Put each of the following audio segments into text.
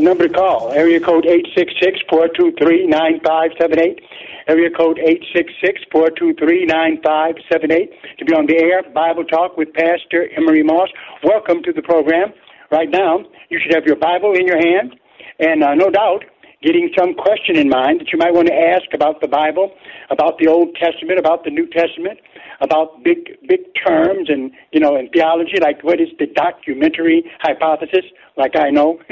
Number to call, area code 866-423-9578. Area code 866-423-9578 to be on the air, Bible Talk with Pastor Emery Moss. Welcome to the program. Right now, you should have your Bible in your hand and uh, no doubt getting some question in mind that you might want to ask about the Bible, about the Old Testament, about the New Testament, about big big terms and you know in theology like what is the documentary hypothesis like I know.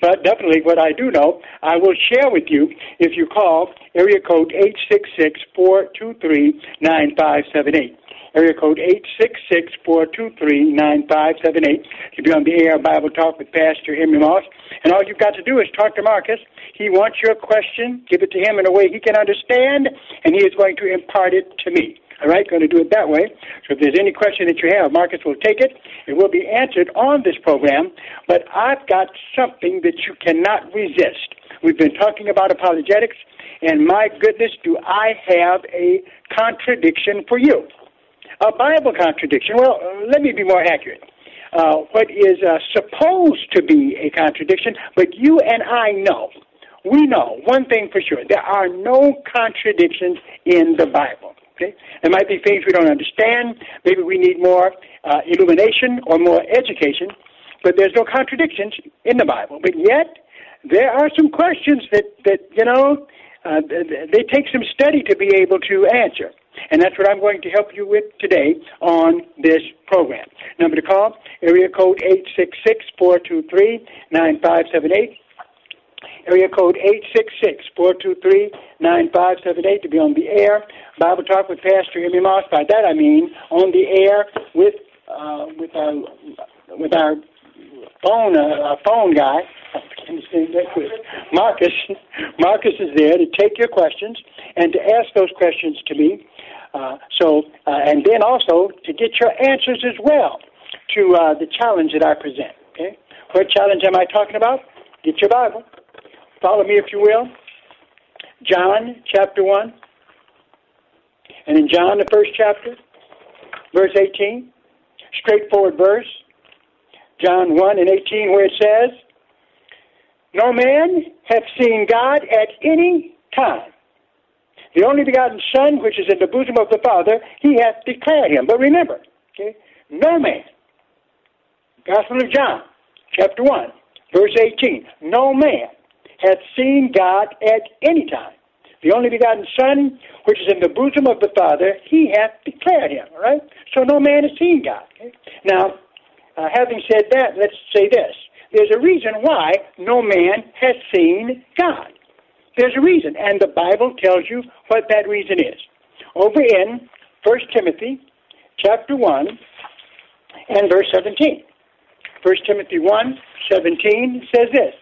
But definitely what I do know I will share with you if you call area code eight six six four two three nine five seven eight area code eight six six four two three nine five seven eight to be on the air Bible Talk with Pastor Henry Moss. And all you've got to do is talk to Marcus. He wants your question, give it to him in a way he can understand, and he is going to impart it to me. All right, going to do it that way. So if there's any question that you have, Marcus will take it. It will be answered on this program. But I've got something that you cannot resist. We've been talking about apologetics, and my goodness, do I have a contradiction for you? A Bible contradiction. Well, uh, let me be more accurate. Uh, what is uh, supposed to be a contradiction, but you and I know, we know one thing for sure: there are no contradictions in the Bible. Okay, there might be things we don't understand. Maybe we need more uh, illumination or more education, but there's no contradictions in the Bible. But yet, there are some questions that that you know uh, they take some study to be able to answer. And that's what I'm going to help you with today on this program. Number to call, area code 866-423-9578. Area code 866-423-9578 to be on the air. Bible Talk with Pastor Emery Moss. By that I mean on the air with uh, with our with our phone uh, phone guy. Marcus. Marcus is there to take your questions and to ask those questions to me. Uh, so, uh, and then also to get your answers as well to uh, the challenge that I present. Okay, what challenge am I talking about? Get your Bible. Follow me, if you will. John chapter one, and in John the first chapter, verse eighteen, straightforward verse. John one and eighteen, where it says, "No man hath seen God at any time." The only begotten Son, which is in the bosom of the Father, he hath declared him. But remember, okay, no man. Gospel of John, chapter 1, verse 18. No man hath seen God at any time. The only begotten Son, which is in the bosom of the Father, he hath declared him. All right? So no man has seen God. Okay? Now, uh, having said that, let's say this. There's a reason why no man has seen God. There's a reason, and the Bible tells you what that reason is. Over in 1 Timothy chapter 1 and verse 17. 1 Timothy 1 17 says this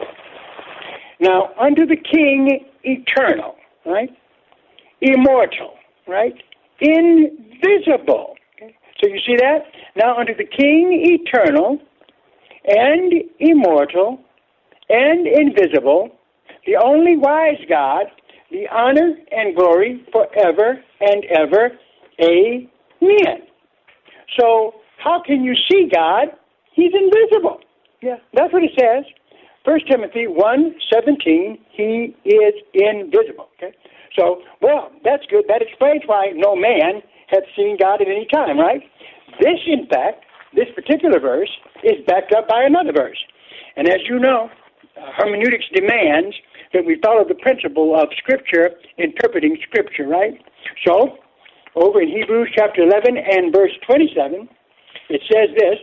Now, unto the King eternal, right? Immortal, right? Invisible. So you see that? Now, unto the King eternal and immortal and invisible the only wise God, the honor and glory forever and ever. Amen. So, how can you see God? He's invisible. Yeah, that's what it says. First Timothy 1 17, he is invisible. Okay? So, well, that's good. That explains why no man hath seen God at any time, right? This, in fact, this particular verse is backed up by another verse. And as you know, hermeneutics demands that we follow the principle of Scripture interpreting Scripture, right? So, over in Hebrews chapter 11 and verse 27, it says this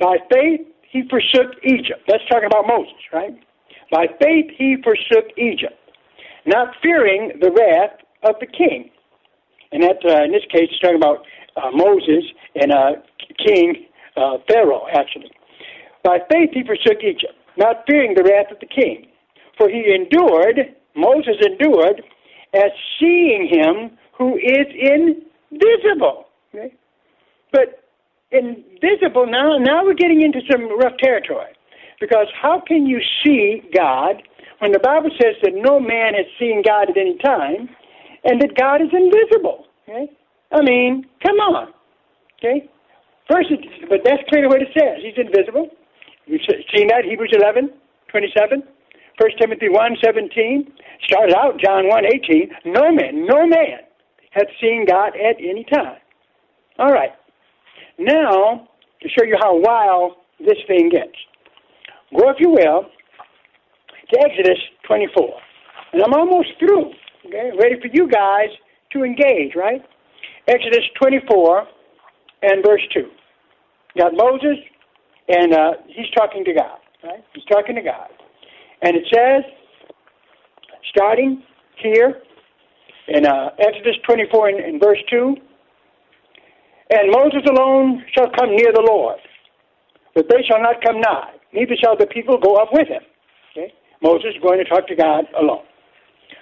By faith he forsook Egypt. That's talking about Moses, right? By faith he forsook Egypt, not fearing the wrath of the king. And that, uh, in this case, it's talking about uh, Moses and uh, King uh, Pharaoh, actually. By faith he forsook Egypt, not fearing the wrath of the king. For he endured, Moses endured, as seeing him who is invisible. Okay? But invisible now, now we're getting into some rough territory. Because how can you see God when the Bible says that no man has seen God at any time and that God is invisible? Okay? I mean, come on. Okay? First, but that's clearly what it says. He's invisible. We've seen that, Hebrews 11, 27. 1 Timothy 1, 17. Started out, John 1, 18. No man, no man hath seen God at any time. All right. Now, to show you how wild this thing gets, go, if you will, to Exodus 24. And I'm almost through, okay? Ready for you guys to engage, right? Exodus 24 and verse 2. Got Moses, and uh, he's talking to God, right? He's talking to God. And it says, starting here in uh, Exodus 24 and, and verse 2, and Moses alone shall come near the Lord, but they shall not come nigh, neither shall the people go up with him. Moses is going to talk to God alone.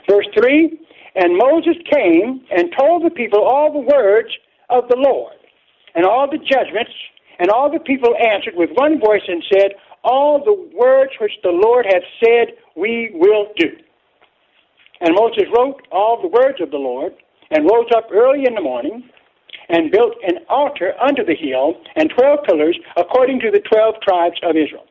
Verse 3 And Moses came and told the people all the words of the Lord, and all the judgments, and all the people answered with one voice and said, All the words which the Lord hath said, we will do. And Moses wrote all the words of the Lord, and rose up early in the morning, and built an altar under the hill, and twelve pillars, according to the twelve tribes of Israel.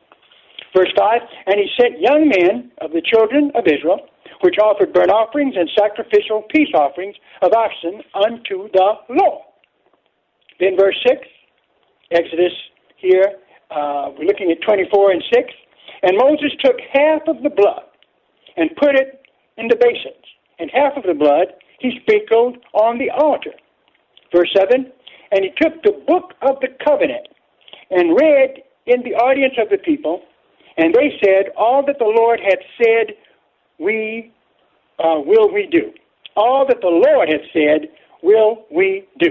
Verse 5 And he sent young men of the children of Israel, which offered burnt offerings and sacrificial peace offerings of oxen unto the Lord. Then verse 6, Exodus here, uh, we're looking at 24 and 6. And Moses took half of the blood and put it in the basins, and half of the blood he sprinkled on the altar. Verse 7 And he took the book of the covenant and read in the audience of the people, and they said, All that the Lord had said, we uh, will we do. All that the Lord had said, will we do.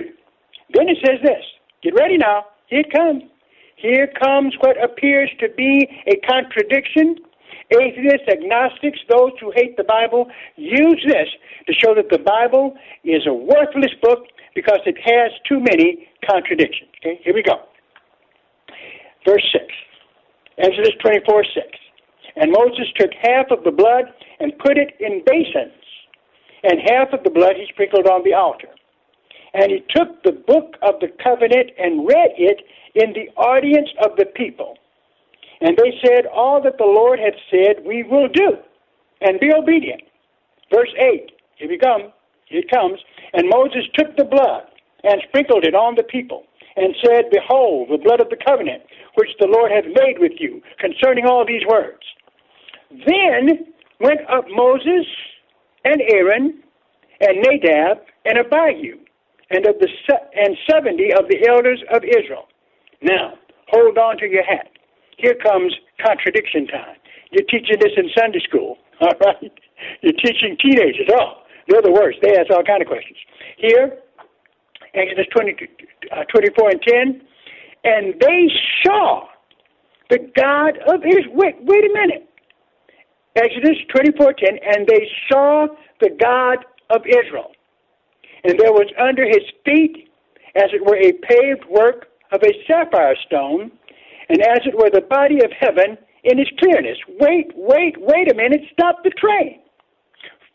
Then it says this Get ready now. Here it comes. Here comes what appears to be a contradiction. Atheists, agnostics, those who hate the Bible use this to show that the Bible is a worthless book because it has too many contradictions. Okay, here we go. Verse 6. Exodus 24 6. And Moses took half of the blood and put it in basins, and half of the blood he sprinkled on the altar. And he took the book of the covenant and read it in the audience of the people. And they said, All that the Lord hath said, we will do, and be obedient. Verse 8, here we come, here it comes. And Moses took the blood and sprinkled it on the people, and said, Behold, the blood of the covenant, which the Lord hath made with you, concerning all these words. Then went up Moses and Aaron and Nadab and Abihu and of the and seventy of the elders of Israel. Now, hold on to your hat. Here comes contradiction time. You're teaching this in Sunday school, all right? You're teaching teenagers. Oh, they're the worst. They ask all kind of questions. Here, Exodus 20, uh, 24 and 10, and they saw the God of Israel. Wait, wait a minute. Exodus 24:10, and they saw the God of Israel and there was under his feet, as it were, a paved work of a sapphire stone, and as it were, the body of heaven in its clearness. Wait, wait, wait a minute. Stop the train.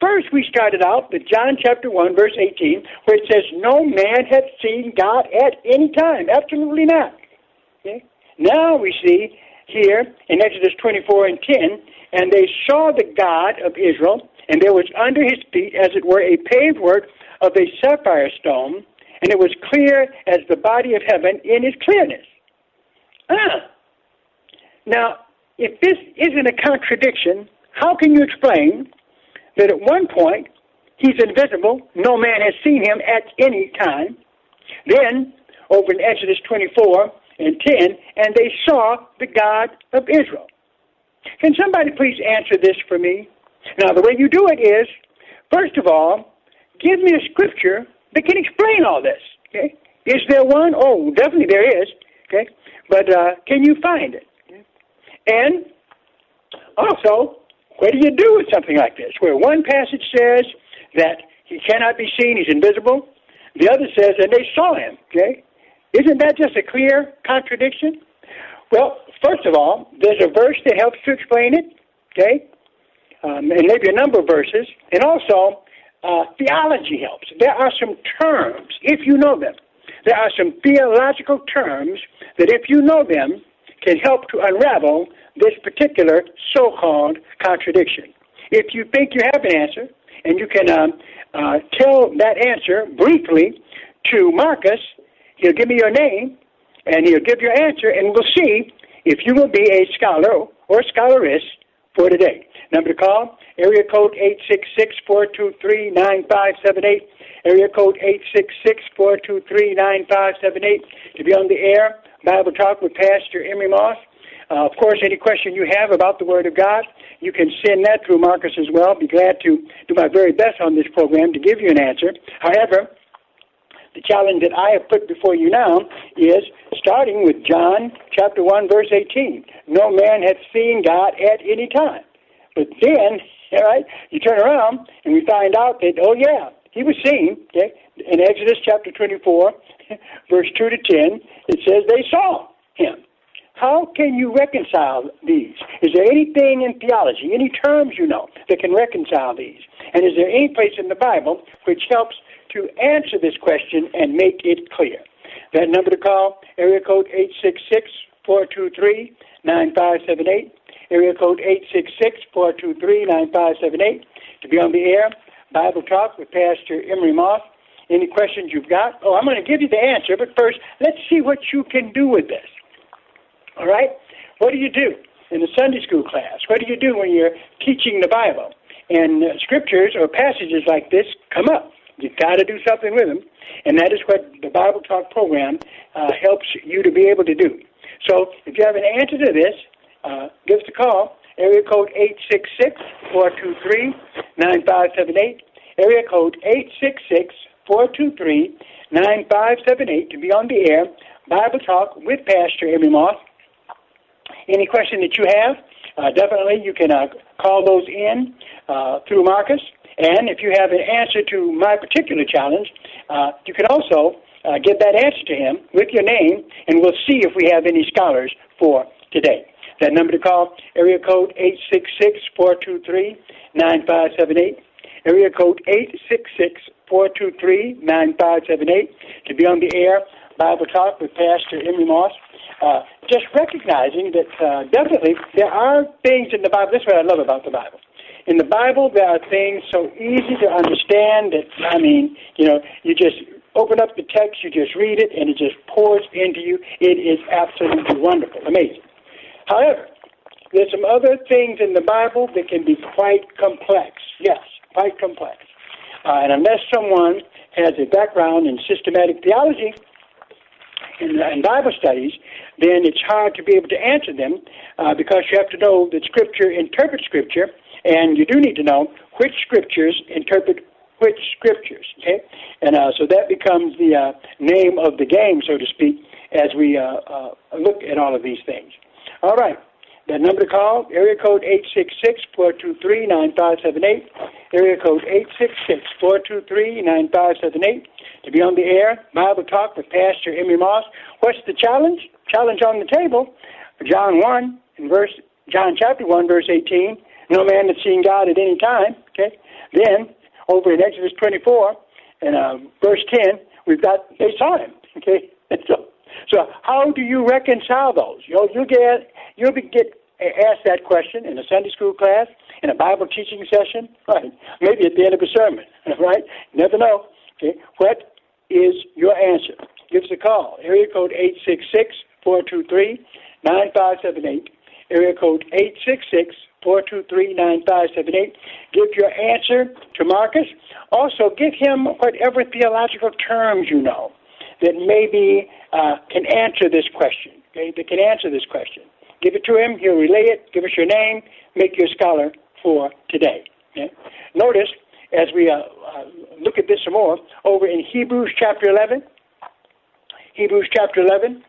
First, we started out with John chapter 1, verse 18, where it says, No man hath seen God at any time. Absolutely not. Okay? Now we see here in Exodus 24 and 10, and they saw the God of Israel, and there was under his feet, as it were, a paved work of a sapphire stone, and it was clear as the body of heaven in its clearness. Ah. Now, if this isn't a contradiction, how can you explain that at one point he's invisible, no man has seen him at any time? Then, over in Exodus 24 and 10, and they saw the God of Israel. Can somebody please answer this for me? Now, the way you do it is, first of all, give me a scripture that can explain all this. Okay? Is there one? Oh, definitely there is. Okay? But uh, can you find it? And also, what do you do with something like this, where one passage says that he cannot be seen, he's invisible, the other says that they saw him, okay? Isn't that just a clear contradiction? Well, first of all, there's a verse that helps to explain it, okay? Um, and maybe a number of verses. And also, uh, theology helps. There are some terms, if you know them, there are some theological terms that, if you know them, can help to unravel this particular so called contradiction. If you think you have an answer, and you can um, uh, tell that answer briefly to Marcus, he'll give me your name, and he'll give your answer, and we'll see if you will be a scholar or scholaress for today. Number to call, area code 866-423-9578, area code 866-423-9578 to be on the air, Bible Talk with Pastor Emery Moss. Uh, of course, any question you have about the Word of God, you can send that through Marcus as well. Be glad to do my very best on this program to give you an answer. However, the challenge that I have put before you now is starting with John chapter 1, verse 18. No man hath seen God at any time. But then, all right, you turn around and we find out that, oh, yeah, he was seen. Okay? In Exodus chapter 24, verse 2 to 10, it says they saw him. How can you reconcile these? Is there anything in theology, any terms you know that can reconcile these? And is there any place in the Bible which helps to answer this question and make it clear? That number to call, area code 866-423-9578, area code 866-423-9578, to be on the air, Bible Talk with Pastor Emery Moss. Any questions you've got? Oh, I'm going to give you the answer, but first, let's see what you can do with this. All right? What do you do in a Sunday school class? What do you do when you're teaching the Bible? And uh, scriptures or passages like this come up. You've got to do something with them. And that is what the Bible Talk program uh, helps you to be able to do. So if you have an answer to this, uh, give us a call. Area code 866-423-9578. Area code 866-423-9578 to be on the air. Bible Talk with Pastor Emery Moss. Any question that you have, uh, definitely you can uh, call those in uh, through Marcus. And if you have an answer to my particular challenge, uh, you can also uh, get that answer to him with your name, and we'll see if we have any scholars for today. That number to call, area code 866-423-9578. Area code 866-423-9578 to be on the air, Bible Talk with Pastor Emery Moss. Uh, just recognizing that uh, definitely there are things in the Bible. This is what I love about the Bible. In the Bible, there are things so easy to understand that, I mean, you know, you just open up the text, you just read it, and it just pours into you. It is absolutely wonderful, amazing. However, there's some other things in the Bible that can be quite complex. Yes, quite complex. Uh, and unless someone has a background in systematic theology, in, in Bible studies, then it's hard to be able to answer them uh, because you have to know that Scripture interprets Scripture, and you do need to know which Scriptures interpret which Scriptures. Okay, and uh, so that becomes the uh, name of the game, so to speak, as we uh, uh, look at all of these things. All right. That number to call, area code 866-423-9578, area code 866-423-9578 to be on the air, Bible Talk with Pastor Emery Moss. What's the challenge? Challenge on the table, John 1 and verse John chapter 1, verse 18, no man has seen God at any time. Okay. Then, over in Exodus 24, and uh, verse 10, we've got, they saw him. Okay. so, so how do you reconcile those? You know, you get, you'll be, get asked that question in a Sunday school class, in a Bible teaching session, right? Maybe at the end of a sermon, right? Never know. Okay. What is your answer? Give us a call. Area code 866 423 9578. Area code 866 423 9578. Give your answer to Marcus. Also, give him whatever theological terms you know that maybe uh, can answer this question. Okay, that can answer this question. Give it to him. He'll relay it. Give us your name. Make you a scholar for today. Okay? Notice as we uh, uh, look at this some more over in Hebrews chapter 11. Hebrews chapter 11,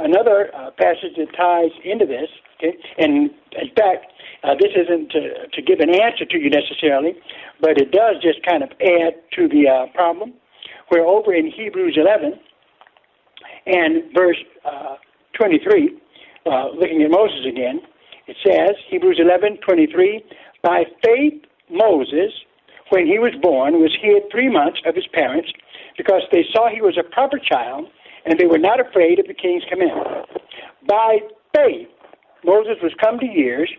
another uh, passage that ties into this. Okay, and in fact, uh, this isn't to, to, give an answer to you necessarily, but it does just kind of add to the problem. Where over in Hebrews 11 and verse uh, 23, uh, looking at Moses again, it says, Hebrews 11, 23, by faith Moses, when he was born, was hid three months of his parents because they saw he was a proper child and they were not afraid of the king's command. By faith, Moses was come to years,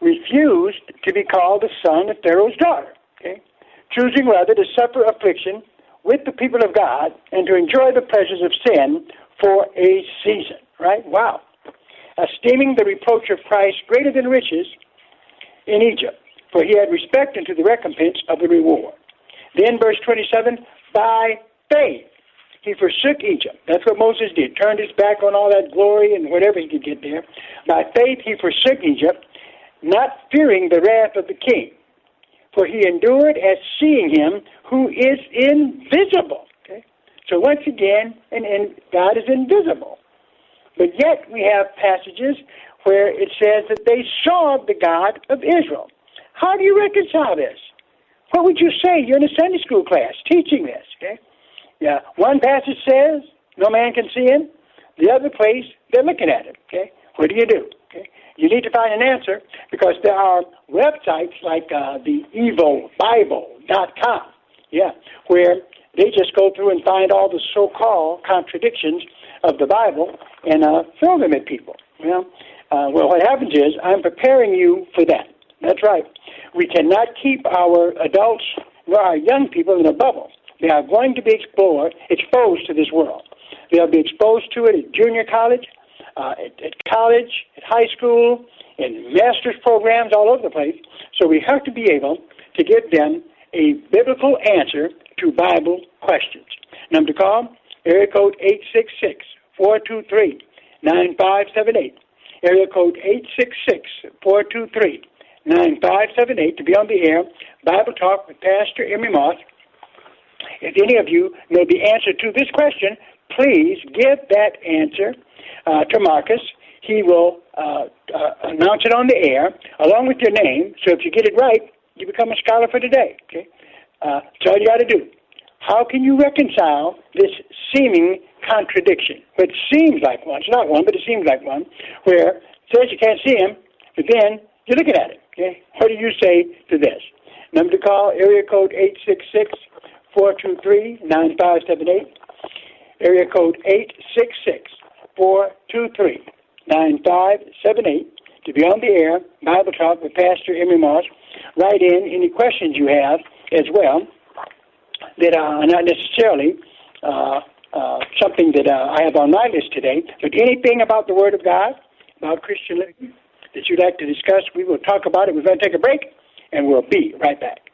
refused to be called the son of Pharaoh's daughter, okay? choosing rather to suffer affliction with the people of God and to enjoy the pleasures of sin for a season. Right? Wow. Esteeming the reproach of Christ greater than riches in Egypt, for he had respect unto the recompense of the reward. Then, verse 27 by faith he forsook Egypt. That's what Moses did. Turned his back on all that glory and whatever he could get there. By faith he forsook Egypt, not fearing the wrath of the king. For he endured as seeing him who is invisible. Okay? So once again, and, and God is invisible. But yet we have passages where it says that they saw the God of Israel. How do you reconcile this? What would you say? You're in a Sunday school class teaching this, okay? Yeah, one passage says no man can see him. The other place they're looking at him. Okay, what do you do? Okay, you need to find an answer because there are websites like uh, the. Yeah, where they just go through and find all the so-called contradictions of the Bible and uh, throw them at people. You know, uh, well, what happens is I'm preparing you for that. That's right. We cannot keep our adults nor our young people in a bubble. They are going to be explored, exposed to this world. They'll be exposed to it at junior college, uh, at, at college, at high school, in master's programs all over the place. So we have to be able to give them a biblical answer to Bible questions. Number to call, area code 866 423 9578. Area code 866 423 9578 to be on the air. Bible Talk with Pastor Emery Moss. If any of you know the answer to this question, please give that answer uh, to Marcus. He will uh, uh, announce it on the air along with your name. So if you get it right, you become a scholar for today. Okay, uh, that's all you got to do. How can you reconcile this seeming contradiction? It seems like one. It's not one, but it seems like one. Where it says you can't see him, but then you're looking at it. Okay, what do you say to this? Number to call area code eight six six 423-9578, area code 866-423-9578 to be on the air, Bible Talk with Pastor Emery Moss. Write in any questions you have as well that are not necessarily uh, uh, something that uh, I have on my list today, but anything about the Word of God, about Christian living that you'd like to discuss, we will talk about it. We're going to take a break, and we'll be right back.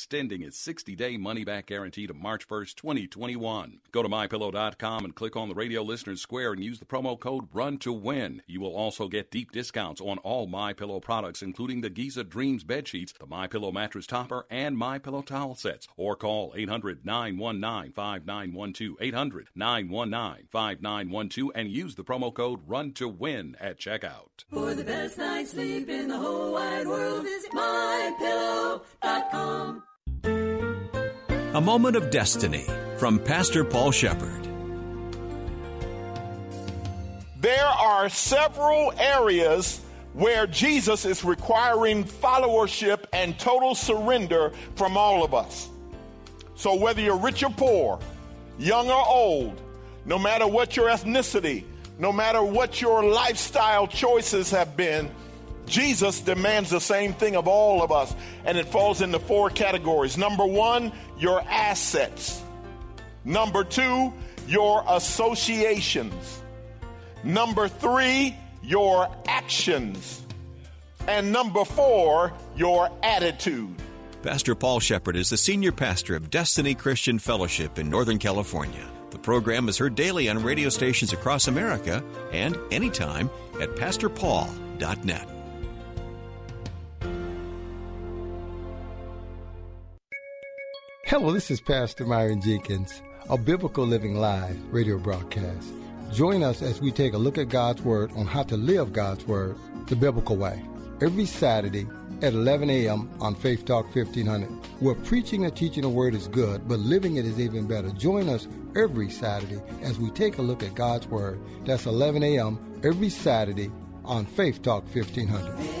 extending its 60-day money-back guarantee to March 1st, 2021. Go to mypillow.com and click on the radio listeners square and use the promo code RUN to win. You will also get deep discounts on all My Pillow products including the Giza Dreams bed sheets, the My Pillow mattress topper, and My Pillow towel sets. Or call 800-919-5912, 800-919-5912 and use the promo code RUN to win at checkout. For the best night's sleep in the whole wide world, visit mypillow.com. A moment of destiny from Pastor Paul Shepard. There are several areas where Jesus is requiring followership and total surrender from all of us. So, whether you're rich or poor, young or old, no matter what your ethnicity, no matter what your lifestyle choices have been, Jesus demands the same thing of all of us, and it falls into four categories. Number one, your assets. Number two, your associations. Number three, your actions. And number four, your attitude. Pastor Paul Shepard is the senior pastor of Destiny Christian Fellowship in Northern California. The program is heard daily on radio stations across America and anytime at pastorpaul.net. Hello, this is Pastor Myron Jenkins, a Biblical Living Live radio broadcast. Join us as we take a look at God's Word on how to live God's Word the biblical way. Every Saturday at 11 a.m. on Faith Talk 1500. Where preaching and teaching the Word is good, but living it is even better. Join us every Saturday as we take a look at God's Word. That's 11 a.m. every Saturday on Faith Talk 1500.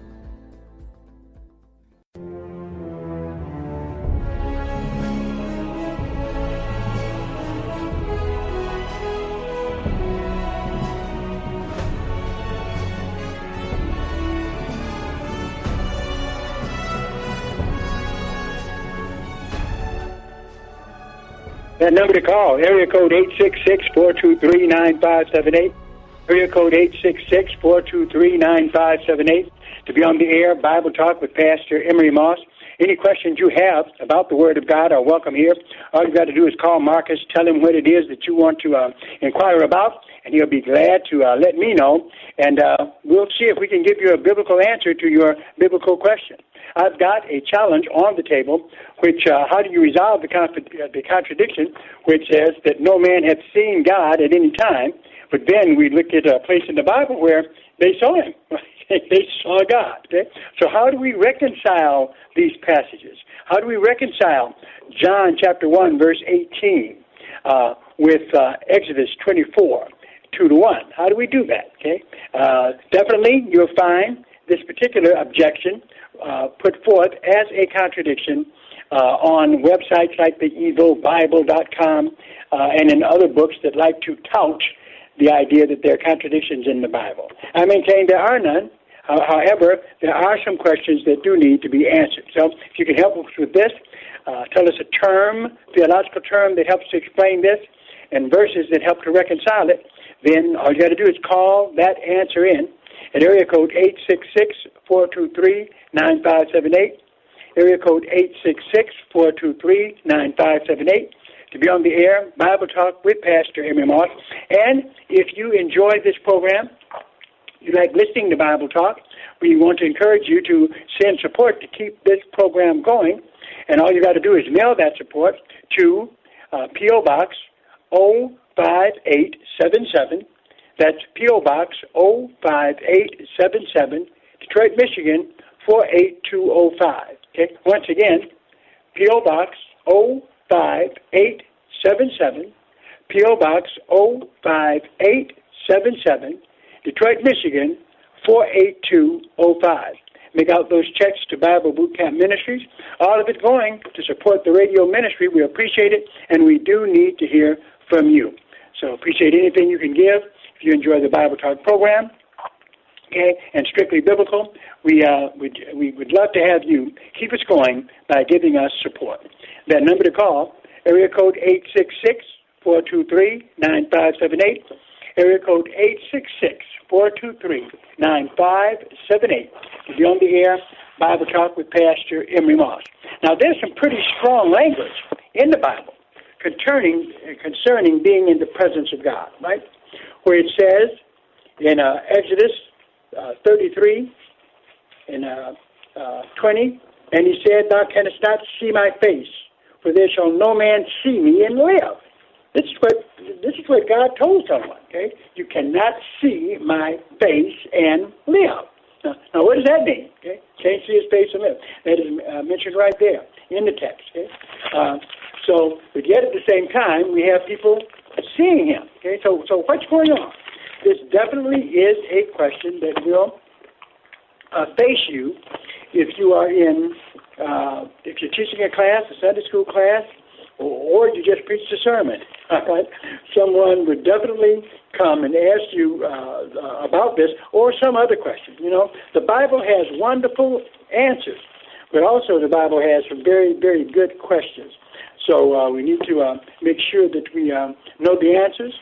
That number to call, area code 866-423-9578. Area code 866-423-9578 to be on the air, Bible Talk with Pastor Emery Moss. Any questions you have about the Word of God are welcome here. All you got to do is call Marcus, tell him what it is that you want to uh, inquire about, and he'll be glad to uh, let me know, and uh, we'll see if we can give you a biblical answer to your biblical question. I've got a challenge on the table, which uh, how do you resolve the, contra- the contradiction, which says that no man hath seen God at any time, but then we look at a place in the Bible where they saw Him. they saw God. Okay? So how do we reconcile these passages? How do we reconcile John chapter 1, verse 18 uh, with uh, Exodus 24, 2 to 1? How do we do that? Okay? Uh, definitely, you'll find this particular objection uh, put forth as a contradiction uh, on websites like the evilbible.com uh, and in other books that like to tout the idea that there are contradictions in the Bible. I maintain there are none. Uh, however, there are some questions that do need to be answered. So if you can help us with this, uh, tell us a term, theological term that helps to explain this, and verses that help to reconcile it, then all you got to do is call that answer in at area code 866-423-9578, area code 866-423-9578 to be on the air, Bible Talk with Pastor Emery Moss. And if you enjoy this program, you like listening to Bible Talk, we want to encourage you to send support to keep this program going. And all you got to do is mail that support to uh, P.O. Box 05877, that's P.O. Box 05877, Detroit, Michigan 48205. Okay? Once again, P.O. Box 05877, P.O. Box 05877, Detroit, Michigan 48205. make out those checks to Bible Boot Camp Ministries. All of it going to support the radio ministry. We appreciate it, and we do need to hear from you. So appreciate anything you can give. If you enjoy the Bible Talk program, okay, and strictly biblical, we uh, we we would love to have you keep us going by giving us support. That number to call, area code eight six six four two three nine five seven eight. Area code eight six six four two three nine five seven eight. To be on the air, Bible Talk with Pastor Emery Moss. Now, there's some pretty strong language in the Bible concerning concerning being in the presence of God, right? Where it says in uh, Exodus uh, 33 and uh, uh, 20, and he said, Thou canst not see my face, for there shall no man see me and live. This is what this is what God told someone. Okay, you cannot see my face and live. Now, now what does that mean? Okay, can't see his face and live. That is uh, mentioned right there in the text. Okay, uh, so but yet at the same time we have people seeing him. Okay, so so what's going on? This definitely is a question that will uh, face you if you are in uh, if you're teaching a class, a Sunday school class, or, or you just preached a sermon. Right? Someone would definitely come and ask you uh, about this or some other question. You know, the Bible has wonderful answers, but also the Bible has some very, very good questions. So uh, we need to uh, make sure that we uh, know the answers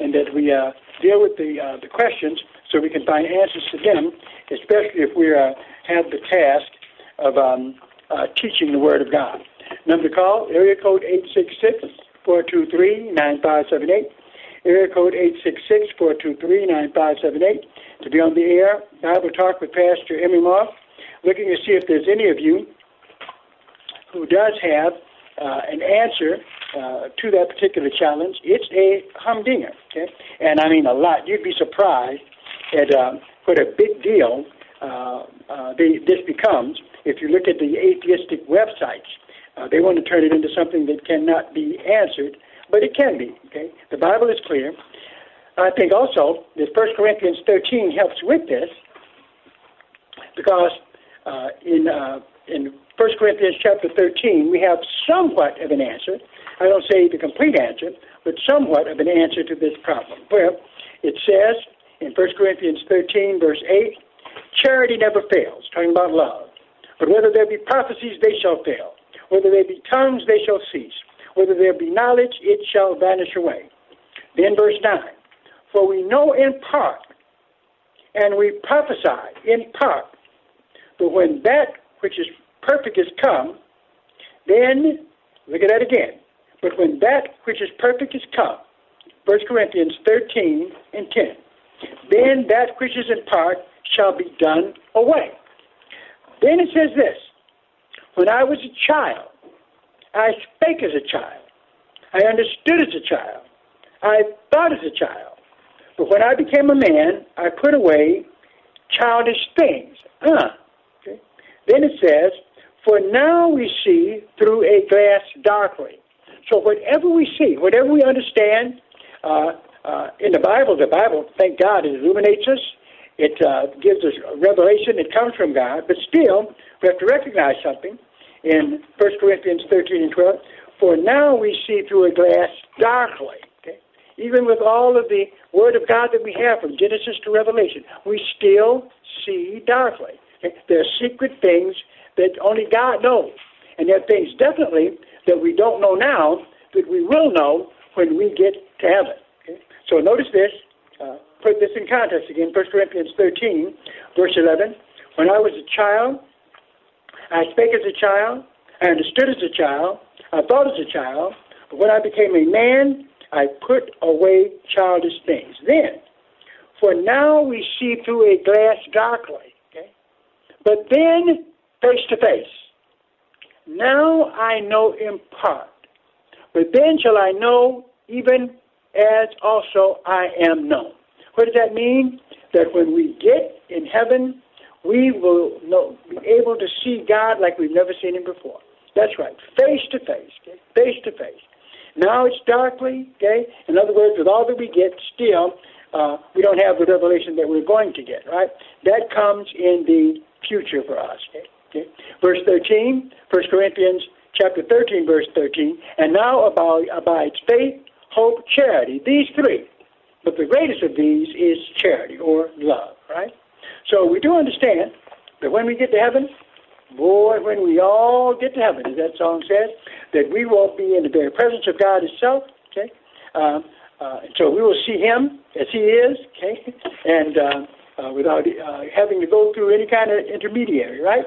and that we uh, deal with the uh, the questions so we can find answers to them, especially if we uh, have the task of um, teaching the Word of God. Number to call, area code 866-423-9578. Area code 866-423-9578. To be on the air, Bible Talk with Pastor Emery Moss, looking to see if there's any of you who does have uh, an answer uh, to that particular challenge. It's a humdinger, okay? And I mean a lot. You'd be surprised at um, what a big deal uh, uh, they, this becomes if you look at the atheistic websites. Uh, they want to turn it into something that cannot be answered, but it can be. Okay, the Bible is clear. I think also that 1 Corinthians 13 helps with this because uh, in uh, in 1 Corinthians chapter 13 we have somewhat of an answer. I don't say the complete answer, but somewhat of an answer to this problem. Where it says in 1 Corinthians 13 verse 8, charity never fails, talking about love. But whether there be prophecies, they shall fail. Whether there be tongues, they shall cease. Whether there be knowledge, it shall vanish away. Then verse 9. For we know in part, and we prophesy in part. But when that which is perfect is come, then, look at that again. But when that which is perfect is come, 1 Corinthians 13 and 10, then that which is in part shall be done away. Then it says this When I was a child, I spake as a child. I understood as a child. I thought as a child. But when I became a man, I put away childish things. Uh, okay. Then it says, For now we see through a glass darkly. So whatever we see, whatever we understand uh, uh, in the Bible, the Bible, thank God, it illuminates us it uh, gives us revelation. It comes from God, but still, we have to recognize something in 1 Corinthians 13 and 12. For now we see through a glass darkly. Okay? Even with all of the Word of God that we have from Genesis to Revelation, we still see darkly. Okay? There are secret things that only God knows. And there are things definitely that we don't know now that we will know when we get to heaven. Okay? So notice this. Uh, put this in context again. 1 Corinthians 13, verse 11. When I was a child, I spake as a child, I understood as a child, I thought as a child, but when I became a man, I put away childish things. Then, for now we see through a glass darkly, okay? But then face to face. Now I know in part, but then shall I know even as also I am known. What does that mean? That when we get in heaven, we will know, be able to see God like we've never seen Him before. That's right, face to face, okay? face to face. Now it's darkly, okay? In other words, with all that we get, still, uh, we don't have the revelation that we're going to get, right? That comes in the future for us. Okay? Okay? Verse 13, 1 Corinthians chapter 13, verse 13, and now abides faith, hope, charity. These three. But the greatest of these is charity or love, right? So we do understand that when we get to heaven, boy, when we all get to heaven, as that song says, that we won't be in the very presence of God Himself, okay? Uh, uh, so we will see Him as He is, okay? And uh, uh, without uh, having to go through any kind of intermediary, right?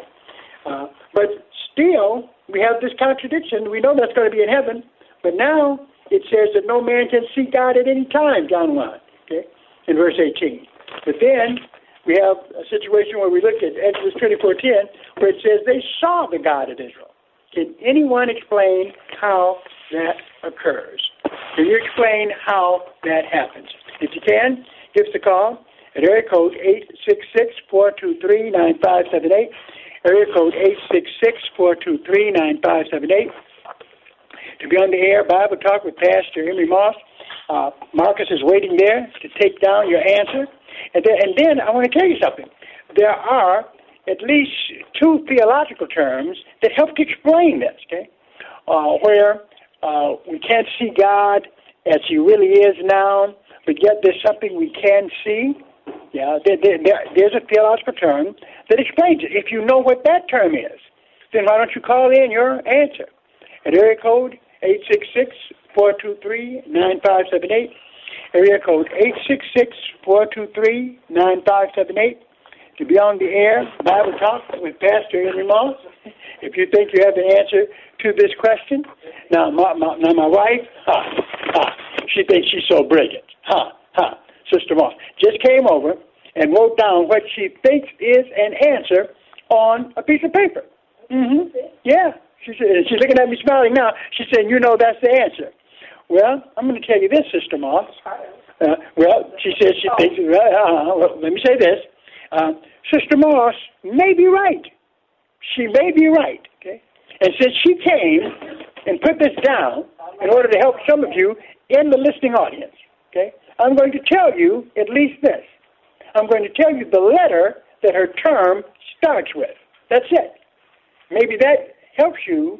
Uh, but still, we have this contradiction. We know that's going to be in heaven, but now it says that no man can see God at any time, John 1, okay, in verse 18. But then we have a situation where we look at Exodus 24.10 where it says they saw the God of Israel. Can anyone explain how that occurs? Can you explain how that happens? If you can, give us a call at area code 866-423-9578 area code 866-423-9578. To be on the air, Bible Talk with Pastor Emery Moss. Uh, Marcus is waiting there to take down your answer. And then, and then I want to tell you something. There are at least two theological terms that help to explain this, okay? Uh, where uh, we can't see God as He really is now, but yet there's something we can see. Yeah, there, there, there's a theological term that explains it. If you know what that term is, then why don't you call in your answer at area code 866-423-9578, area code 866-423-9578 to be on the air, Bible Talk with Pastor Emery Moss. If you think you have the answer to this question, now my, my, now my wife, ha, ha, she thinks she's so brilliant. Ha, ha. Sister Moss just came over and wrote down what she thinks is an answer on a piece of paper. Mm-hmm. Yeah. She said, she's looking at me smiling now. She said, you know that's the answer. Well, I'm going to tell you this, Sister Moss. Uh, well, she says she thinks, uh, well, let me say this. Uh, Sister Moss may be right. She may be right. Okay? And since she came and put this down in order to help some of you in the listening audience, okay, I'm going to tell you at least this. I'm going to tell you the letter that her term starts with. That's it. Maybe that helps you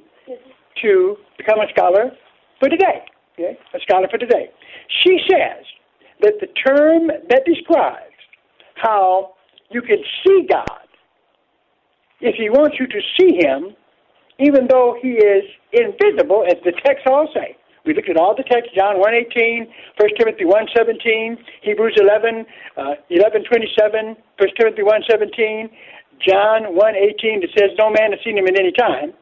to become a scholar for today. Okay? A scholar for today. She says that the term that describes how you can see God, if He wants you to see Him, even though He is invisible, as the text all say, we looked at all the texts, John 1.18, 1 Timothy 1.17, Hebrews 11, uh, 11.27, 1 Timothy 1.17, John 1.18 that says no man has seen him at any time.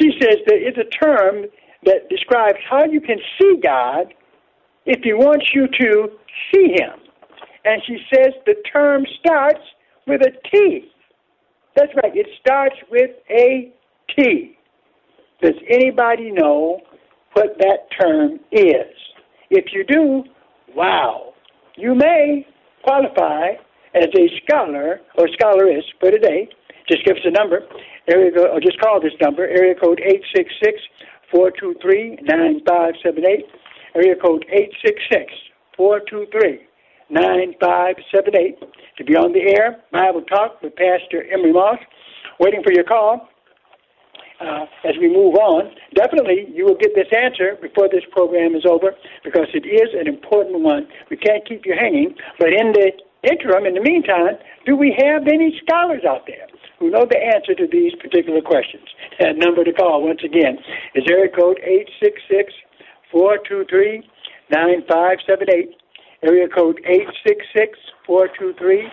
She says there is a term that describes how you can see God if he wants you to see him. And she says the term starts with a T. That's right, it starts with a T. Does anybody know what that term is. If you do, wow, you may qualify as a scholar or scholaress for today. Just give us a number, area code, or just call this number, area code 866-423-9578, area code 866-423-9578 to be on the air. Bible Talk with Pastor Emery Moss. Waiting for your call uh, as we move on, definitely you will get this answer before this program is over because it is an important one. We can't keep you hanging. But in the interim, in the meantime, do we have any scholars out there who know the answer to these particular questions? That number to call, once again, is area code 866 423 9578. Area code 866 423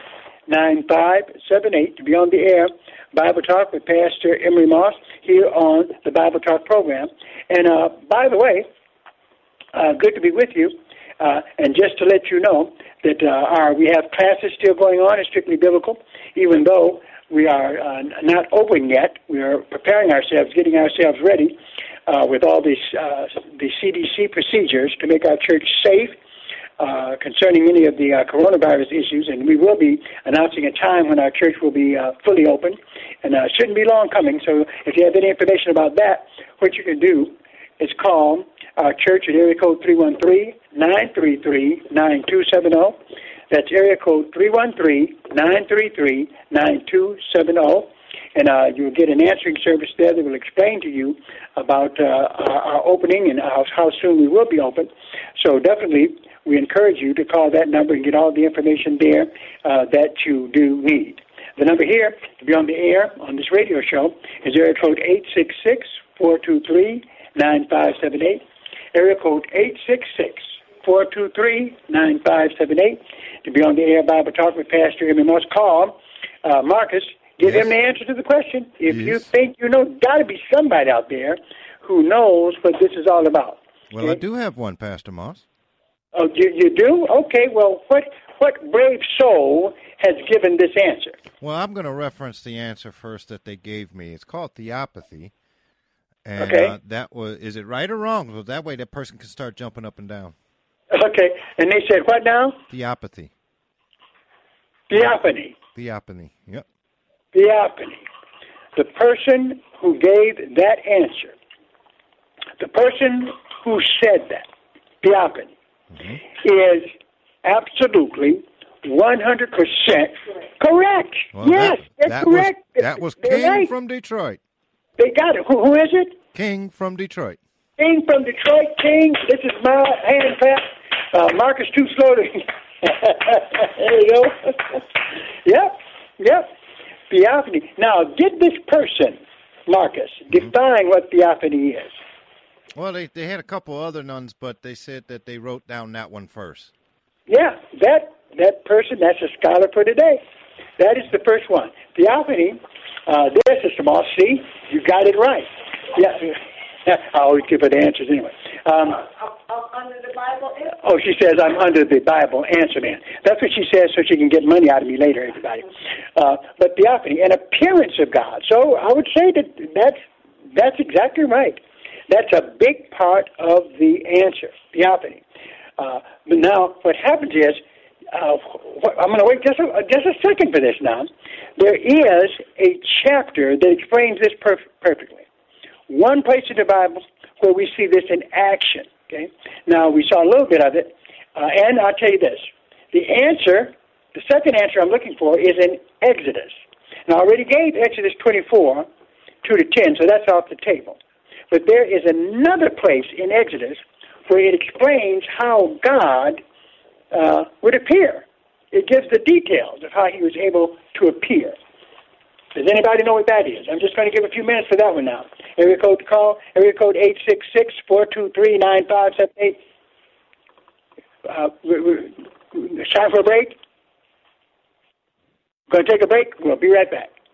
9578 to be on the air. Bible Talk with Pastor Emery Moss here on the Bible Talk program. And uh, by the way, uh, good to be with you. Uh, and just to let you know that uh, our, we have classes still going on in Strictly Biblical, even though we are uh, not open yet. We are preparing ourselves, getting ourselves ready uh, with all these the CDC procedures to make our church safe uh, concerning any of the uh, coronavirus issues, and we will be announcing a time when our church will be uh, fully open, and uh, shouldn't be long coming. So if you have any information about that, what you can do is call our church at area code 313-933-9270. That's area code 313-933-9270. And uh, you'll get an answering service there that will explain to you about uh, our, our opening and how, how soon we will be open. So definitely, we encourage you to call that number and get all the information there uh, that you do need. The number here to be on the air on this radio show is area code 866 423 9578. Area code 866 423 9578. To be on the air Bible Talk with Pastor Emery Moss, call uh, Marcus. Give Yes. him the answer to the question. If you think you know, got to be somebody out there who knows what this is all about. Well, I do have one, Pastor Moss. Oh, you, you do? Okay. Well, what what brave soul has given this answer? Well, I'm going to reference the answer first that they gave me. It's called theopathy. And Okay. uh, that was is it right or wrong? Well, that way that person can start jumping up and down. Okay. And they said what now? Theopathy. Theopathy. Theopathy. Yep. Theophany. The person who gave that answer, the person who said that, theophany, is absolutely 100% correct. Well, yes, that, that's that correct. Was, that was King right. from Detroit. They got it. Who, who is it? King from Detroit. King from Detroit. King, this is my hand clap. Uh, Marcus too slow to. there you go. yep, yep. Theophany. Now, did this person, Marcus, define what theophany is? Well, they they had a couple other nuns, but they said that they wrote down that one first. Yeah, that that person, that's a scholar for today. That is the first one. Theophany, uh, there, Sister Moss, see, you got it right. Yeah, I always give her the answers anyway. Um, under the Bible. Oh, she says I'm under the Bible answer man. That's what she says so she can get money out of me later, everybody. Uh, but theophany, an appearance of God. So I would say that that's, that's exactly right. That's a big part of the answer, theophany. Uh, but now what happens is, uh, I'm going to wait just a, just a second for this now. There is a chapter that explains this perf- perfectly. One place in the Bible where we see this in action. Okay. Now we saw a little bit of it, uh, and I'll tell you this: the answer, the second answer I'm looking for, is in Exodus. Now I already gave Exodus 24, two to ten, so that's off the table. But there is another place in Exodus where it explains how God uh, would appear. It gives the details of how He was able to appear. Does anybody know what that is? I'm just going to give a few minutes for that one now. Area code to call, area code 866-423-9578. Uh, time for a break. Going to take a break. We'll be right back.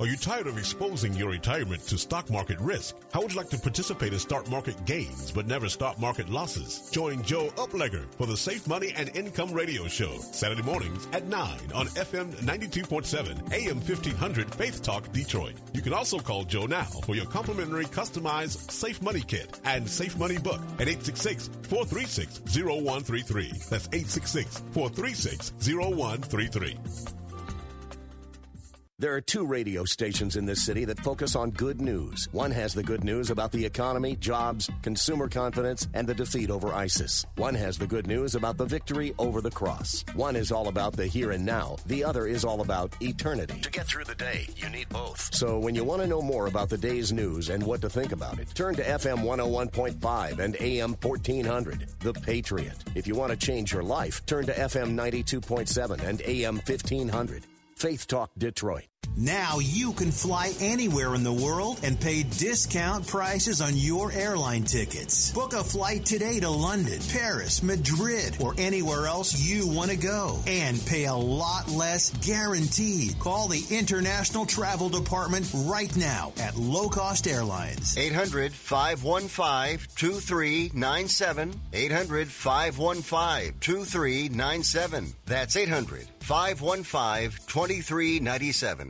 Are you tired of exposing your retirement to stock market risk? How would you like to participate in stock market gains but never stock market losses? Join Joe Uplegger for the Safe Money and Income Radio Show, Saturday mornings at 9 on FM 92.7, AM 1500 Faith Talk Detroit. You can also call Joe now for your complimentary customized Safe Money Kit and Safe Money Book at 866-436-0133. That's 866-436-0133. There are two radio stations in this city that focus on good news. One has the good news about the economy, jobs, consumer confidence, and the defeat over ISIS. One has the good news about the victory over the cross. One is all about the here and now. The other is all about eternity. To get through the day, you need both. So when you want to know more about the day's news and what to think about it, turn to FM 101.5 and AM 1400, The Patriot. If you want to change your life, turn to FM 92.7 and AM 1500. Faith Talk Detroit. Now you can fly anywhere in the world and pay discount prices on your airline tickets. Book a flight today to London, Paris, Madrid, or anywhere else you want to go and pay a lot less guaranteed. Call the International Travel Department right now at Low Cost Airlines. 800 515 2397. 800 515 2397. That's 800 515 2397.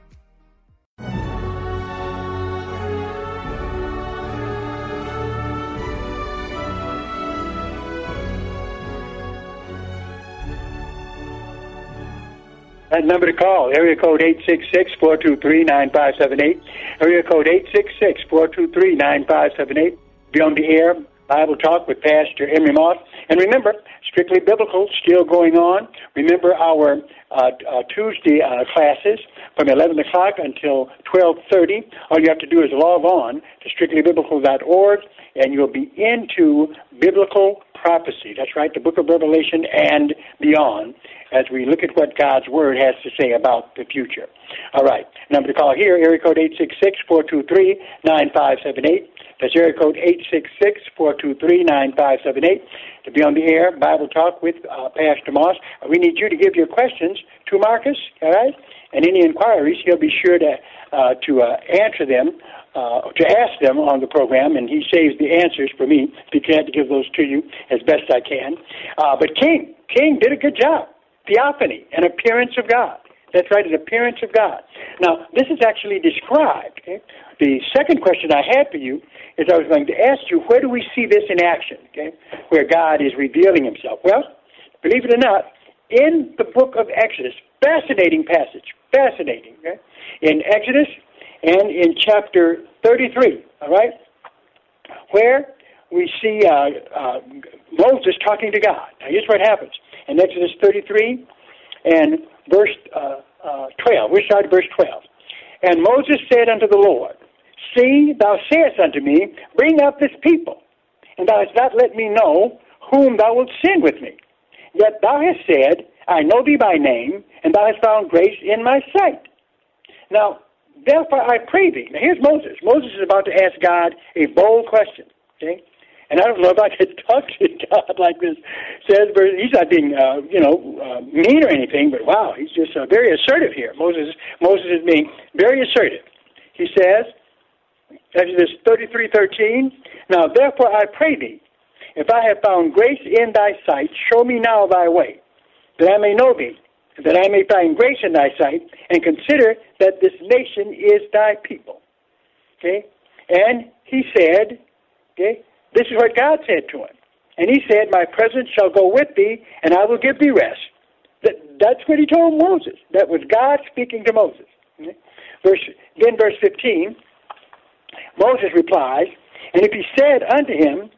That number to call, area code 866-423-9578. Area code 866-423-9578. Be on the air, Bible Talk with Pastor Emery Moss. And remember, Strictly Biblical still going on. Remember our uh, uh, Tuesday uh, classes from 11 o'clock until 12.30. All you have to do is log on to strictlybiblical.org and you'll be into biblical prophecy. That's right, the book of Revelation and beyond as we look at what God's Word has to say about the future. All right, number to call here, area code 866-423-9578. That's area code 866-423-9578. To be on the air, Bible Talk with uh, Pastor Moss. We need you to give your questions to Marcus, all right? And any inquiries, he'll be sure to, uh, to uh, answer them uh, to ask them on the program, and he saves the answers for me. Be glad to give those to you as best I can. Uh, but King, King did a good job. Theophany, an appearance of God. That's right, an appearance of God. Now, this is actually described. Okay? The second question I had for you is I was going to ask you, where do we see this in action, okay? where God is revealing himself? Well, believe it or not, in the book of Exodus, fascinating passage, fascinating. Okay? In Exodus and in chapter 33, all right, where we see uh, uh, Moses talking to God. Now, here's what happens in Exodus 33 and verse uh, uh, 12. We start at verse 12. And Moses said unto the Lord, See, thou sayest unto me, Bring up this people, and thou hast not let me know whom thou wilt send with me. Yet thou hast said, I know thee by name, and thou hast found grace in my sight. Now, therefore I pray thee. Now here's Moses. Moses is about to ask God a bold question. Okay? And I don't know if I could talk to God like this. Says, he's not being, uh, you know, uh, mean or anything, but wow, he's just uh, very assertive here. Moses, Moses is being very assertive. He says, Exodus thirty-three thirteen. Now therefore I pray thee, if I have found grace in thy sight, show me now thy way, that I may know thee, that I may find grace in thy sight, and consider that this nation is thy people. Okay? And he said, okay, this is what God said to him. And he said, My presence shall go with thee, and I will give thee rest. That, that's what he told Moses. That was God speaking to Moses. Okay? Verse, then verse 15, Moses replies, And if he said unto him,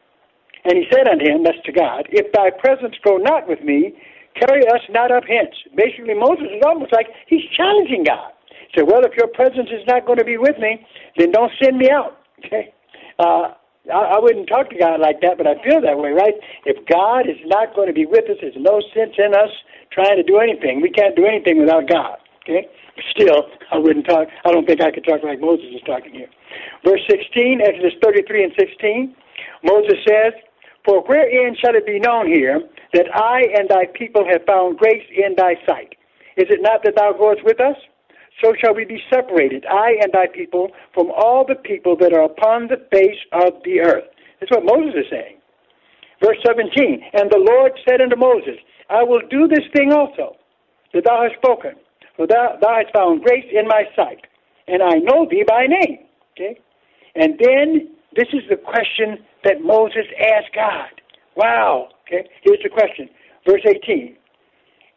and he said unto him, that's to God, If thy presence go not with me, carry us not up hence. Basically, Moses is almost like he's challenging God. He said, Well, if your presence is not going to be with me, then don't send me out. Okay? Uh, I, wouldn't talk to God like that, but I feel that way, right? If God is not going to be with us, there's no sense in us trying to do anything. We can't do anything without God. Okay? Still, I wouldn't talk. I don't think I could talk like Moses is talking here. Verse 16, Exodus 33 and 16, Moses says, For wherein shall it be known here that I and thy people have found grace in thy sight? Is it not that thou goest with us? so shall we be separated, I and thy people, from all the people that are upon the face of the earth. That's what Moses is saying. Verse 17, And the Lord said unto Moses, I will do this thing also, that thou hast spoken, for thou, thou hast found grace in my sight, and I know thee by name. Okay? And then this is the question that Moses asked God. Wow. Okay? Here's the question. Verse 18.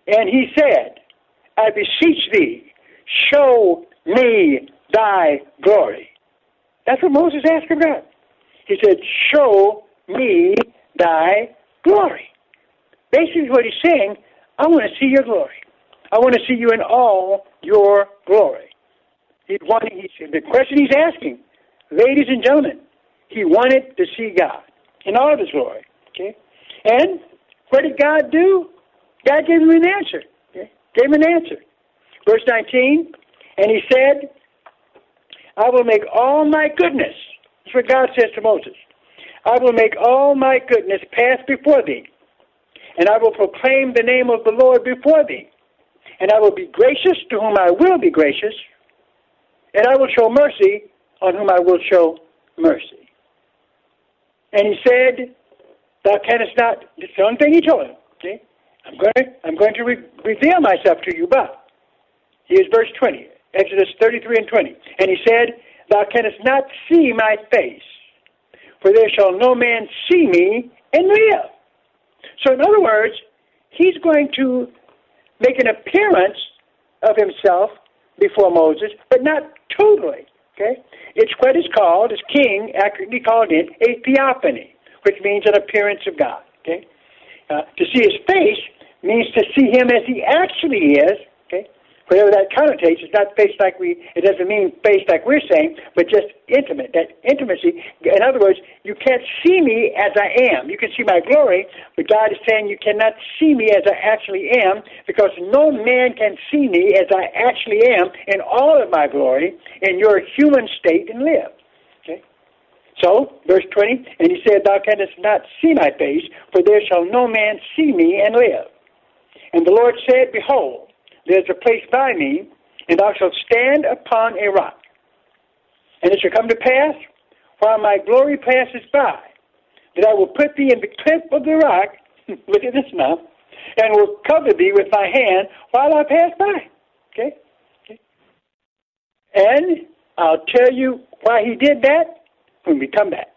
And he said, I beseech thee, show me thy glory. That's what Moses asked of God. He said, Show me thy glory. Basically, what he's saying, I want to see your glory. I want to see you in all your glory. He wanted, he, the question he's asking, ladies and gentlemen, he wanted to see God in all of his glory. Okay? And what did God do? God gave him an answer. Gave him an answer. Verse 19, and he said, I will make all my goodness, that's what God says to Moses, I will make all my goodness pass before thee, and I will proclaim the name of the Lord before thee, and I will be gracious to whom I will be gracious, and I will show mercy on whom I will show mercy. And he said, Thou canst not, it's the only thing he told him, okay? I'm going to, I'm going to re- reveal myself to you, but Here's verse 20, Exodus 33 and 20. And he said, Thou canst not see my face, for there shall no man see me and live. So, in other words, he's going to make an appearance of himself before Moses, but not totally. Okay? It's what is called, as King accurately called it, a theophany, which means an appearance of God. Okay? Uh, to see his face means to see him as he actually is, Okay, whatever that connotates, it's not face like we, it doesn't mean face like we're saying, but just intimate, that intimacy. In other words, you can't see me as I am. You can see my glory, but God is saying you cannot see me as I actually am because no man can see me as I actually am in all of my glory in your human state and live. So, verse 20, and he said, Thou canst not see my face, for there shall no man see me and live. And the Lord said, Behold, there's a place by me, and thou shalt stand upon a rock. And it shall come to pass, while my glory passes by, that I will put thee in the cleft of the rock, look at this now, and will cover thee with my hand while I pass by. Okay? okay? And I'll tell you why he did that when we come back.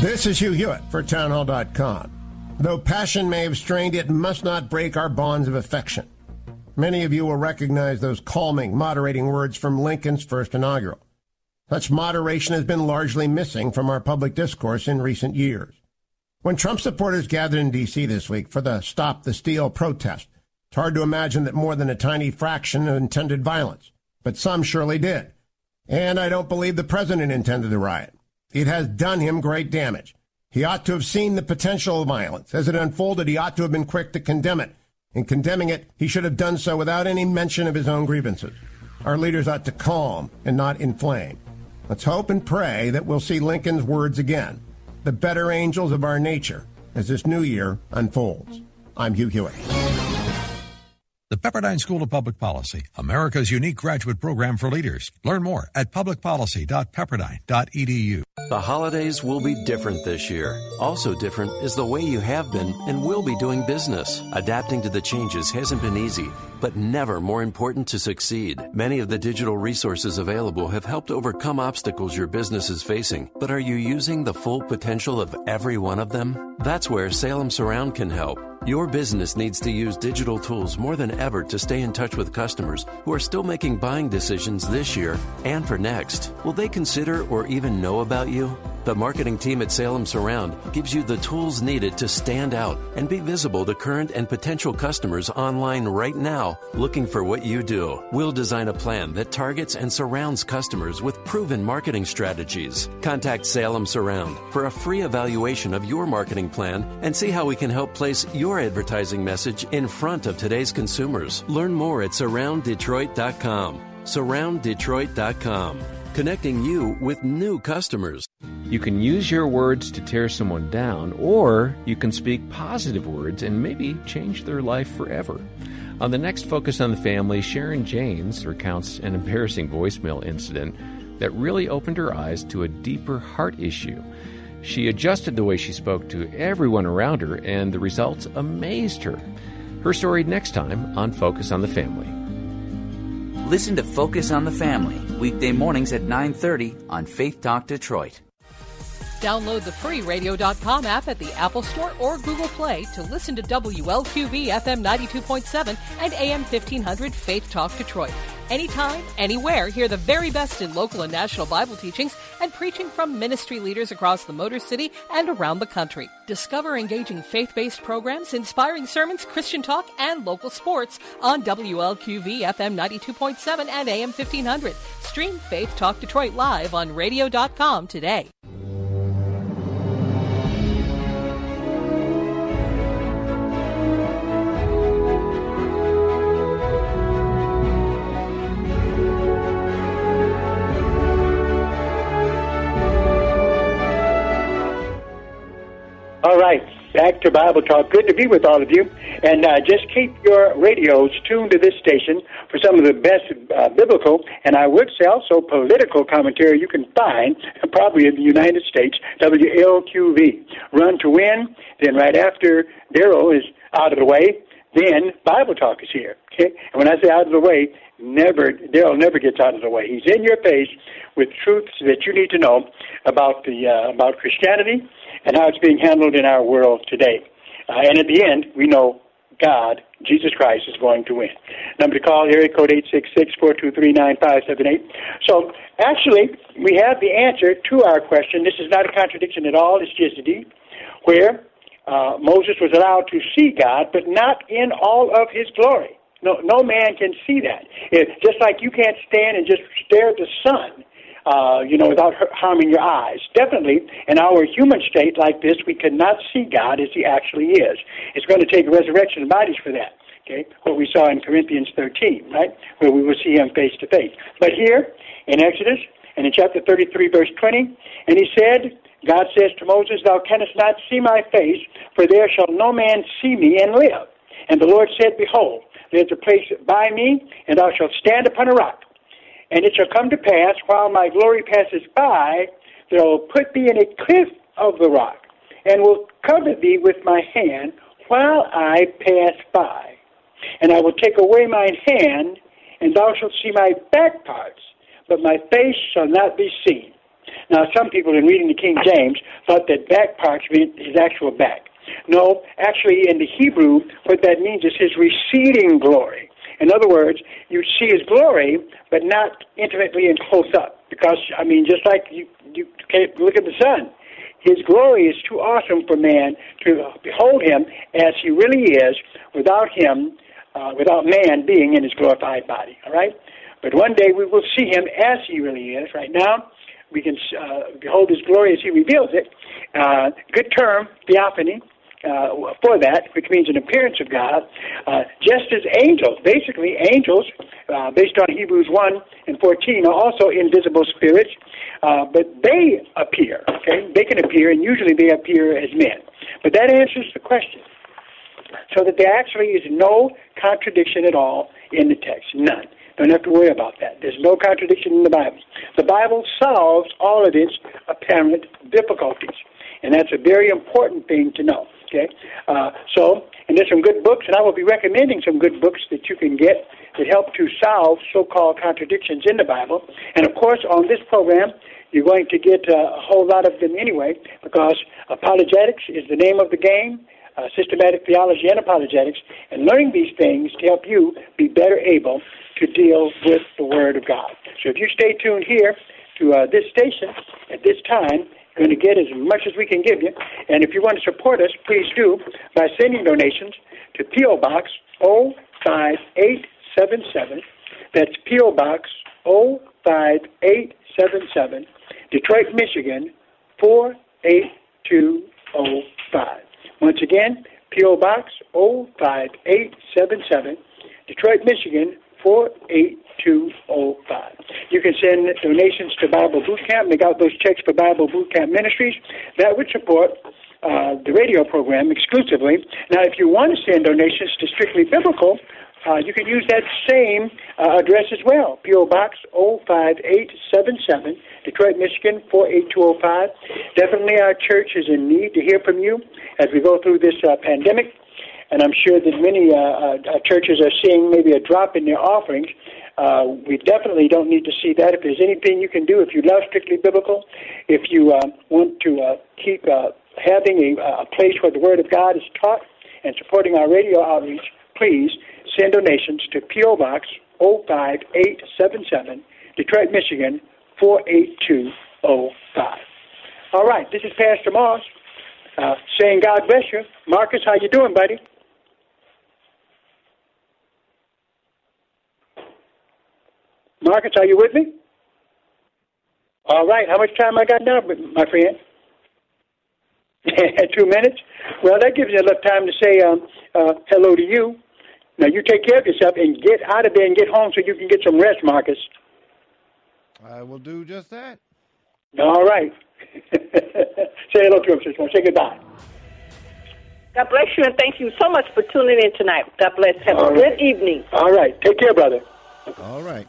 This is Hugh Hewitt for Townhall.com. Though passion may have strained, it must not break our bonds of affection. Many of you will recognize those calming, moderating words from Lincoln's first inaugural. Such moderation has been largely missing from our public discourse in recent years. When Trump supporters gathered in D.C. this week for the Stop the Steal protest, it's hard to imagine that more than a tiny fraction intended violence, but some surely did. And I don't believe the president intended the riot. It has done him great damage. He ought to have seen the potential of violence. As it unfolded, he ought to have been quick to condemn it. In condemning it, he should have done so without any mention of his own grievances. Our leaders ought to calm and not inflame. Let's hope and pray that we'll see Lincoln's words again, the better angels of our nature, as this new year unfolds. I'm Hugh Hewitt. The Pepperdine School of Public Policy, America's unique graduate program for leaders. Learn more at publicpolicy.pepperdine.edu. The holidays will be different this year. Also different is the way you have been and will be doing business. Adapting to the changes hasn't been easy, but never more important to succeed. Many of the digital resources available have helped overcome obstacles your business is facing, but are you using the full potential of every one of them? That's where Salem Surround can help. Your business needs to use digital tools more than ever to stay in touch with customers who are still making buying decisions this year and for next. Will they consider or even know about you? The marketing team at Salem Surround gives you the tools needed to stand out and be visible to current and potential customers online right now looking for what you do. We'll design a plan that targets and surrounds customers with proven marketing strategies. Contact Salem Surround for a free evaluation of your marketing plan and see how we can help place your advertising message in front of today's consumers. Learn more at surrounddetroit.com. Surrounddetroit.com connecting you with new customers. You can use your words to tear someone down, or you can speak positive words and maybe change their life forever. On the next Focus on the Family, Sharon James recounts an embarrassing voicemail incident that really opened her eyes to a deeper heart issue. She adjusted the way she spoke to everyone around her, and the results amazed her. Her story next time on Focus on the Family. Listen to Focus on the Family weekday mornings at 9:30 on Faith Talk Detroit. Download the free radio.com app at the Apple Store or Google Play to listen to WLQV FM 92.7 and AM 1500 Faith Talk Detroit. Anytime, anywhere, hear the very best in local and national Bible teachings and preaching from ministry leaders across the Motor City and around the country. Discover engaging faith based programs, inspiring sermons, Christian talk, and local sports on WLQV FM 92.7 and AM 1500. Stream Faith Talk Detroit live on radio.com today. Back to Bible Talk. Good to be with all of you. And uh, just keep your radios tuned to this station for some of the best uh, biblical and I would say also political commentary you can find, probably in the United States, WLQV. Run to win. Then right after Daryl is out of the way, then Bible Talk is here. Okay? And when I say out of the way, never Daryl never gets out of the way. He's in your face with truths that you need to know about the uh, about Christianity and how it's being handled in our world today. Uh, and at the end, we know God, Jesus Christ, is going to win. Number to call, area code 866-423-9578. So, actually, we have the answer to our question. This is not a contradiction at all. It's just a deep, where uh, Moses was allowed to see God, but not in all of his glory. No, no man can see that. It, just like you can't stand and just stare at the sun uh, you know, without harming your eyes. Definitely, in our human state like this, we cannot see God as He actually is. It's going to take resurrection of bodies for that. Okay, what we saw in Corinthians 13, right, where we will see Him face to face. But here in Exodus and in chapter 33, verse 20, and He said. God says to Moses, Thou canst not see my face, for there shall no man see me and live. And the Lord said, Behold, there's a place by me, and thou shalt stand upon a rock. And it shall come to pass, while my glory passes by, that I will put thee in a cliff of the rock, and will cover thee with my hand while I pass by. And I will take away mine hand, and thou shalt see my back parts, but my face shall not be seen. Now, some people in reading the King James thought that back parts meant his actual back. No, actually, in the Hebrew, what that means is his receding glory. In other words, you see his glory, but not intimately and close up. Because, I mean, just like you, you can't look at the sun, his glory is too awesome for man to behold him as he really is without him, uh, without man being in his glorified body. All right? But one day we will see him as he really is. Right now, we can uh, behold his glory as he reveals it. Uh, good term, theophany uh, for that, which means an appearance of God, uh, just as angels, basically angels, uh, based on Hebrews 1 and 14, are also invisible spirits, uh, but they appear, okay? They can appear, and usually they appear as men. But that answers the question. So that there actually is no contradiction at all in the text. None. Don't have to worry about that. There's no contradiction in the Bible. The Bible solves all of its apparent difficulties. And that's a very important thing to know. Okay, uh, so and there's some good books, and I will be recommending some good books that you can get that help to solve so-called contradictions in the Bible. And of course, on this program, you're going to get uh, a whole lot of them anyway, because apologetics is the name of the game. Uh, systematic theology and apologetics, and learning these things to help you be better able to deal with the Word of God. So if you stay tuned here to uh, this station at this time, going to get as much as we can give you. And if you want to support us, please do by sending donations to P.O. Box 05877. That's P.O. Box 05877, Detroit, Michigan 48205. Once again, P.O. Box 05877, Detroit, Michigan 48205. You can send donations to Bible Boot Camp, make out those checks for Bible Boot Camp Ministries. That would support uh, the radio program exclusively. Now, if you want to send donations to Strictly Biblical uh, you can use that same uh, address as well. P.O. Box 05877, Detroit, Michigan 48205. Definitely our church is in need to hear from you as we go through this uh, pandemic. And I'm sure that many uh, uh, churches are seeing maybe a drop in their offerings. Uh, we definitely don't need to see that. If there's anything you can do, if you love strictly biblical, if you uh, want to uh, keep uh, having a, a place where the Word of God is taught and supporting our radio outreach, please send donations to P.O. Box 05877, Detroit, Michigan 48205. All right, this is Pastor Moss uh, saying God bless you. Marcus, how you doing, buddy? Marcus, are you with me? All right, how much time I got now, my friend? Two minutes? Well, that gives you enough time to say um, uh, hello to you. Now, you take care of yourself and get out of there and get home so you can get some rest, Marcus. I will do just that. All right. say hello to him, sister. Say goodbye. God bless you and thank you so much for tuning in tonight. God bless. Have All a right. good evening. All right. Take care, brother. All right.